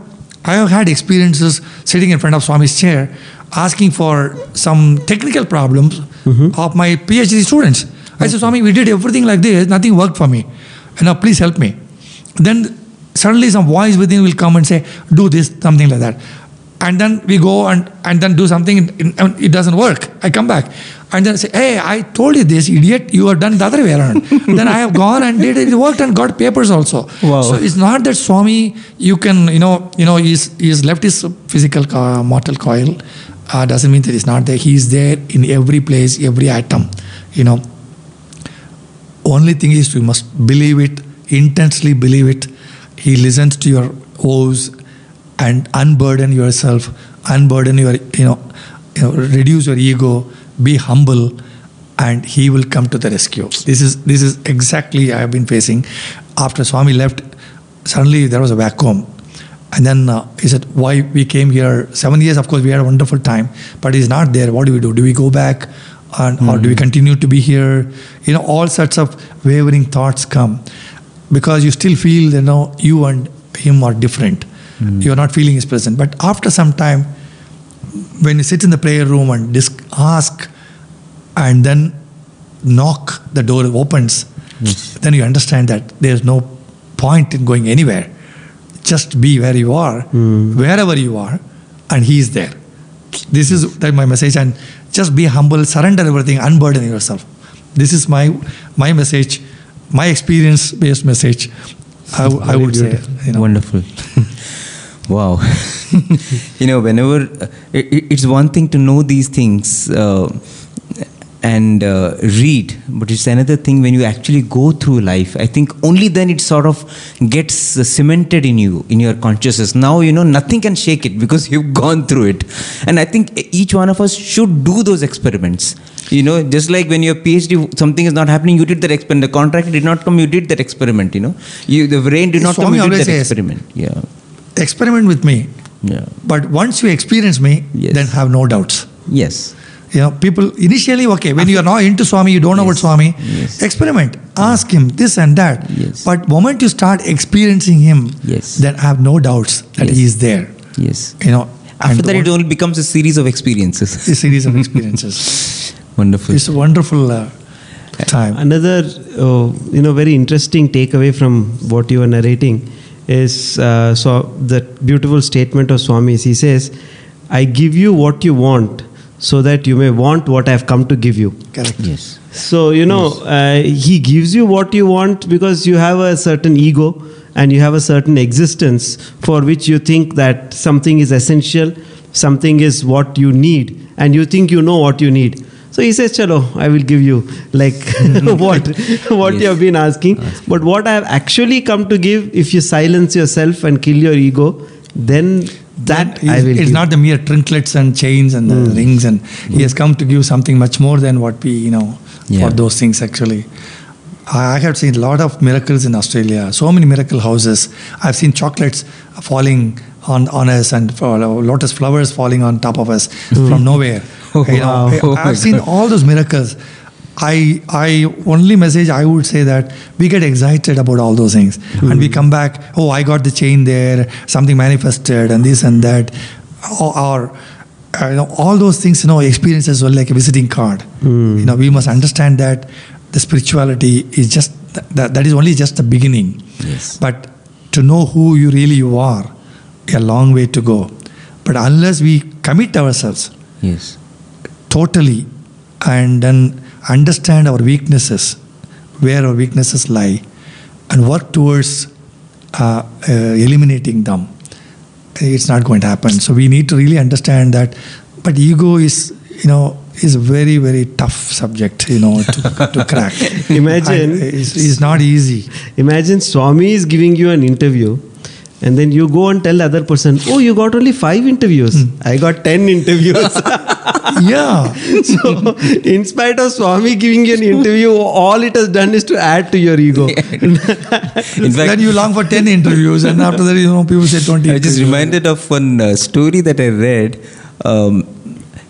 I have had experiences sitting in front of Swami's chair, asking for some technical problems mm-hmm. of my PhD students. I said, Swami, we did everything like this, nothing worked for me. And now please help me. Then suddenly some voice within will come and say, do this, something like that. And then we go and, and then do something, and it doesn't work. I come back and then say, hey, I told you this, idiot, you have done the other way around. (laughs) then I have gone and did it, it worked and got papers also. Wow. So it's not that Swami, you can, you know, you know, he's, he's left his physical mortal coil. Uh, doesn't mean that he's not there. He's there in every place, every atom. You know, only thing is we must believe it, intensely believe it. He listens to your woes and unburden yourself, unburden your, you know, you know, reduce your ego, be humble, and he will come to the rescue. This is this is exactly I have been facing. After Swami left, suddenly there was a vacuum. And then uh, he said, Why we came here? Seven years, of course, we had a wonderful time, but he's not there. What do we do? Do we go back? And, Or do we continue to be here? You know, all sorts of wavering thoughts come because you still feel, you know, you and him are different. Hmm. You are not feeling his presence. But after some time, when you sit in the prayer room and dis- ask and then knock, the door opens, hmm. then you understand that there's no point in going anywhere. Just be where you are, hmm. wherever you are, and He is there. This is that my message, and just be humble, surrender everything, unburden yourself. This is my my message, my experience-based message. I, I would say, you know. Wonderful. (laughs) wow. (laughs) you know, whenever uh, it, it- it's one thing to know these things uh, and uh, read, but it's another thing when you actually go through life. I think only then it sort of gets uh, cemented in you, in your consciousness. Now, you know, nothing can shake it because (laughs) you've gone through it. And I think each one of us should do those experiments. You know, just like when your PhD, something is not happening, you did that experiment. The contract did not come, you did that experiment. You know, you the rain did not Swami come, you did always that says- experiment. Yeah, experiment with me. yeah, But once you experience me, Yes. then have no doubts. yes, You know, people initially okay when you are not into Swami, you don't know about Swami. Yes. Experiment, ask him this and that. Yes. But moment you start experiencing him, Yes. then have no doubts that Yes. he is there. yes. You know, After that, it only becomes a series of experiences. a series of experiences. (laughs) Wonderful. it's a wonderful uh, time. Another, uh, you know, very interesting takeaway from what you were narrating is uh, so that beautiful statement of Swami's. He says, "I give you what you want, so that you may want what I have come to give you." Correct. Yes. So you know, uh, he gives you what you want because you have a certain ego and you have a certain existence for which you think that something is essential, something is what you need, and you think you know what you need. So he says, "Chalo, I will give you like (laughs) (laughs) what what you have been asking, but what I have actually come to give. If you silence yourself and kill your ego, then that He's- I will. it's give. not the mere trinklets and chains and the hmm. rings, and hmm. he has come to give something much more than what we, you know, Yeah. for those things actually. I I have seen a lot of miracles in Australia. So many miracle houses. I've seen chocolates falling on, on us and for lotus flowers falling on top of us from nowhere. (laughs) Oh, You know, wow. I- Oh my I've seen all those miracles. I, I only message I would say that we get excited about all those things, and we hmm. come back. Oh, I got the chain there. Something manifested, and this and that, or, or you know, all those things. You know, experiences were like a visiting card. Hmm. You know, we must understand that the spirituality is just that, that is only just the beginning. Yes. But to know who you really you are, a long way to go. But unless we commit ourselves Yes. totally and then understand our weaknesses, where our weaknesses lie, and work towards uh, uh, eliminating them, it's not going to happen. So we need to really understand that. But ego is, you know, is a very very tough subject, you know, to, to crack. (laughs) Imagine- And it's, it's not easy. Imagine Swami is giving you an interview, and then you go and tell the other person, "Oh, you got only five interviews. I got ten interviews." (laughs) Yeah. so, in spite of Swami giving you an interview, all it has done is to add to your ego. (laughs) In then you long for 10 interviews, and after that, you know, people say 20. I just interviews. reminded of one uh, story that I read. Um,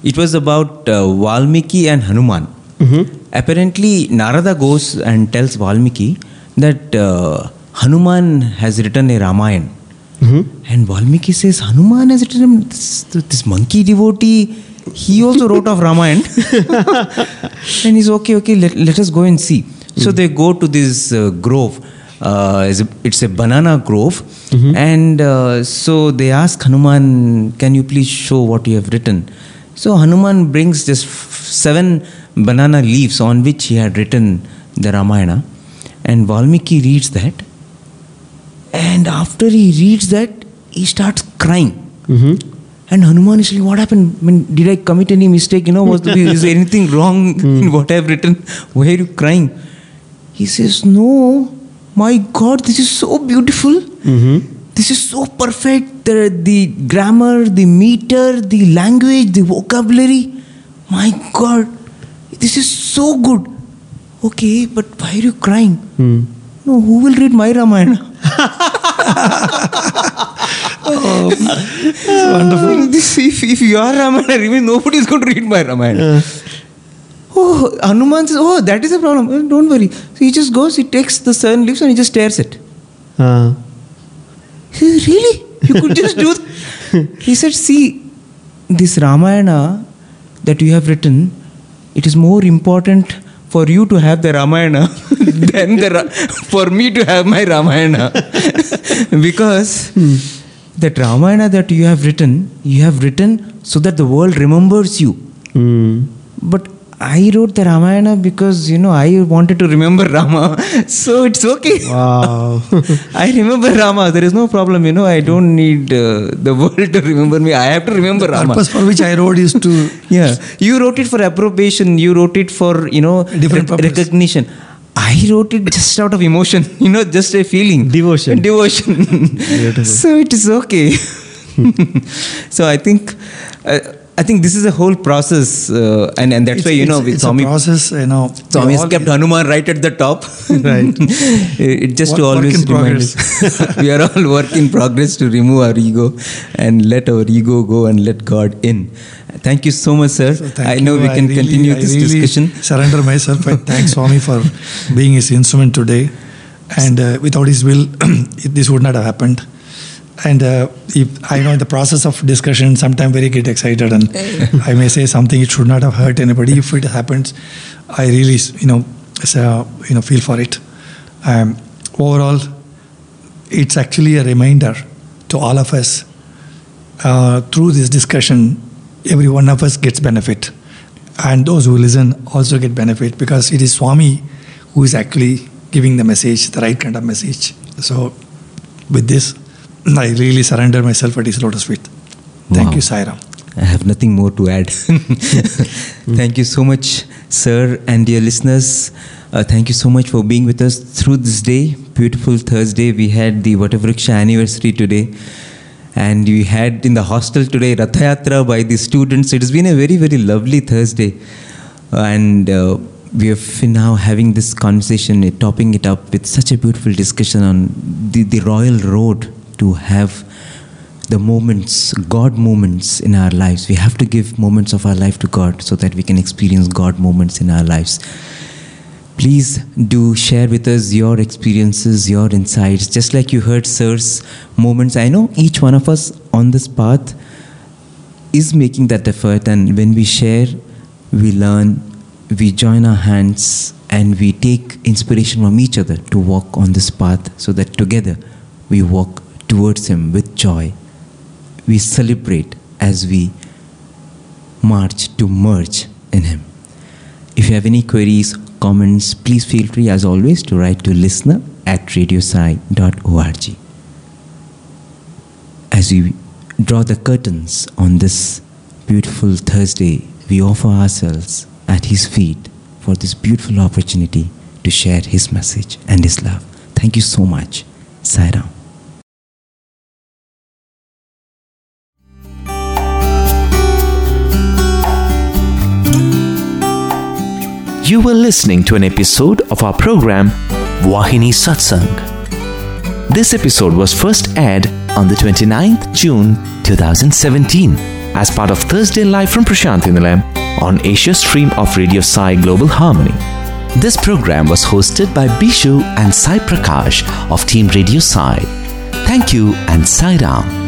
it was about uh, Valmiki and Hanuman. Apparently, Narada goes and tells Valmiki that uh, Hanuman has written a Ramayana. And Valmiki says, Hanuman has written this, this monkey devotee. He also wrote of Ramayana. (laughs) and he's okay, okay, let, let us go and see. So they go to this uh, grove. Uh, it's, a, it's a banana grove. And uh, so they ask Hanuman, Can you please show what you have written? So Hanuman brings just f- seven banana leaves on which he had written the Ramayana. And Valmiki reads that. And after he reads that, he starts crying. Mm-hmm. And Hanuman is like, what happened? I mean, did I commit any mistake? You know, was there, is there (laughs) anything wrong mm. (laughs) in what I have written? Why are you crying? He says, no, my God, this is so beautiful. Mm-hmm. This is so perfect. The, the grammar, the meter, the language, the vocabulary. My God, this is so good. Okay, but why are you crying? Mm. No, who will read my Ramayana? (laughs) oh, It's wonderful. This, if, if you are Ramayana, (laughs) reading, nobody is going to read my Ramayana. Oh, Hanuman says, oh, that is a problem. Eh, Don't worry. So he just goes, he takes the seven leaves and he just tears it. Uh, He says, really? You could just do that? (laughs) He said, see, this Ramayana that you have written, it is more important for you to have the Ramayana (laughs) than the Ra- for me to have my Ramayana. (laughs) because that Ramayana that you have written, you have written so that the world remembers you. Hmm. But I wrote the Ramayana because you know I wanted to remember (laughs) Rama, so it's okay. wow. (laughs) I remember Rama. There is no problem. You know, I don't need uh, the world to remember me. I have to remember Rama. purpose for which I wrote is to (laughs) Yeah, you wrote it for approbation. You wrote it for you know Different purpose. recognition. I wrote it just out of emotion. You know, just a feeling. Devotion. Devotion. so it is okay. so I think. Uh, I think this is a whole process, uh, and, and that's it's, why you know with it's Swami a process. You know, Swami has kept Hanuman right at the top. Right. (laughs) it just to Work- work always in remind us. we are all work in progress to remove our ego and let our ego go and let God in. Thank you so much, sir. So I know you. we can really- continue I this really discussion. Surrender myself. I thank Swami for being his instrument today. And uh, without his will, (clears throat) this would not have happened. And uh, if I know in the process of discussion, sometimes very get excited, and I may say something it should not have hurt anybody. If it happens, I really, you know, so, you know, feel for it. Um, overall, it's actually a reminder to all of us uh, through this discussion, every one of us gets benefit, and those who listen also get benefit because it is Swami who is actually giving the message, the right kind of message. So, with this, (clears throat) I really surrender myself at His lotus feet. Thank Wow. you, Sairam. I have nothing more to add. (laughs) thank you so much, sir, and dear listeners. Uh, thank you so much for being with us through this day. Beautiful Thursday. We had the Vatavriksha anniversary today. And we had in the hostel today Rathayatra by the students. It has been a very, very lovely Thursday. Uh, and uh, we are now having this conversation, uh, topping it up with such a beautiful discussion on the, the royal road to have the moments, God moments in our lives. We have to give moments of our life to God so that we can experience God moments in our lives. please do share with us your experiences, your insights, just like you heard Sir's moments. I know each one of us on this path is making that effort, and when we share, we learn, we join our hands, and we take inspiration from each other to walk on this path so that together we walk towards Him with joy. We celebrate as we march to merge in Him. If you have any queries, comments, please feel free as always to write to listener at radiosai.org. As we draw the curtains on this beautiful Thursday, we offer ourselves at His feet for this beautiful opportunity to share His message and His love. Thank you so much. Sai You were listening to an episode of our program Vahini Satsang. This episode was first aired on the 29th June 2017 as part of Thursday Live from Nilayam on Asia stream of Radio Sai Global Harmony. This program was hosted by Bishu and Sai Prakash of Team Radio Sai. Thank you and Sai Ram.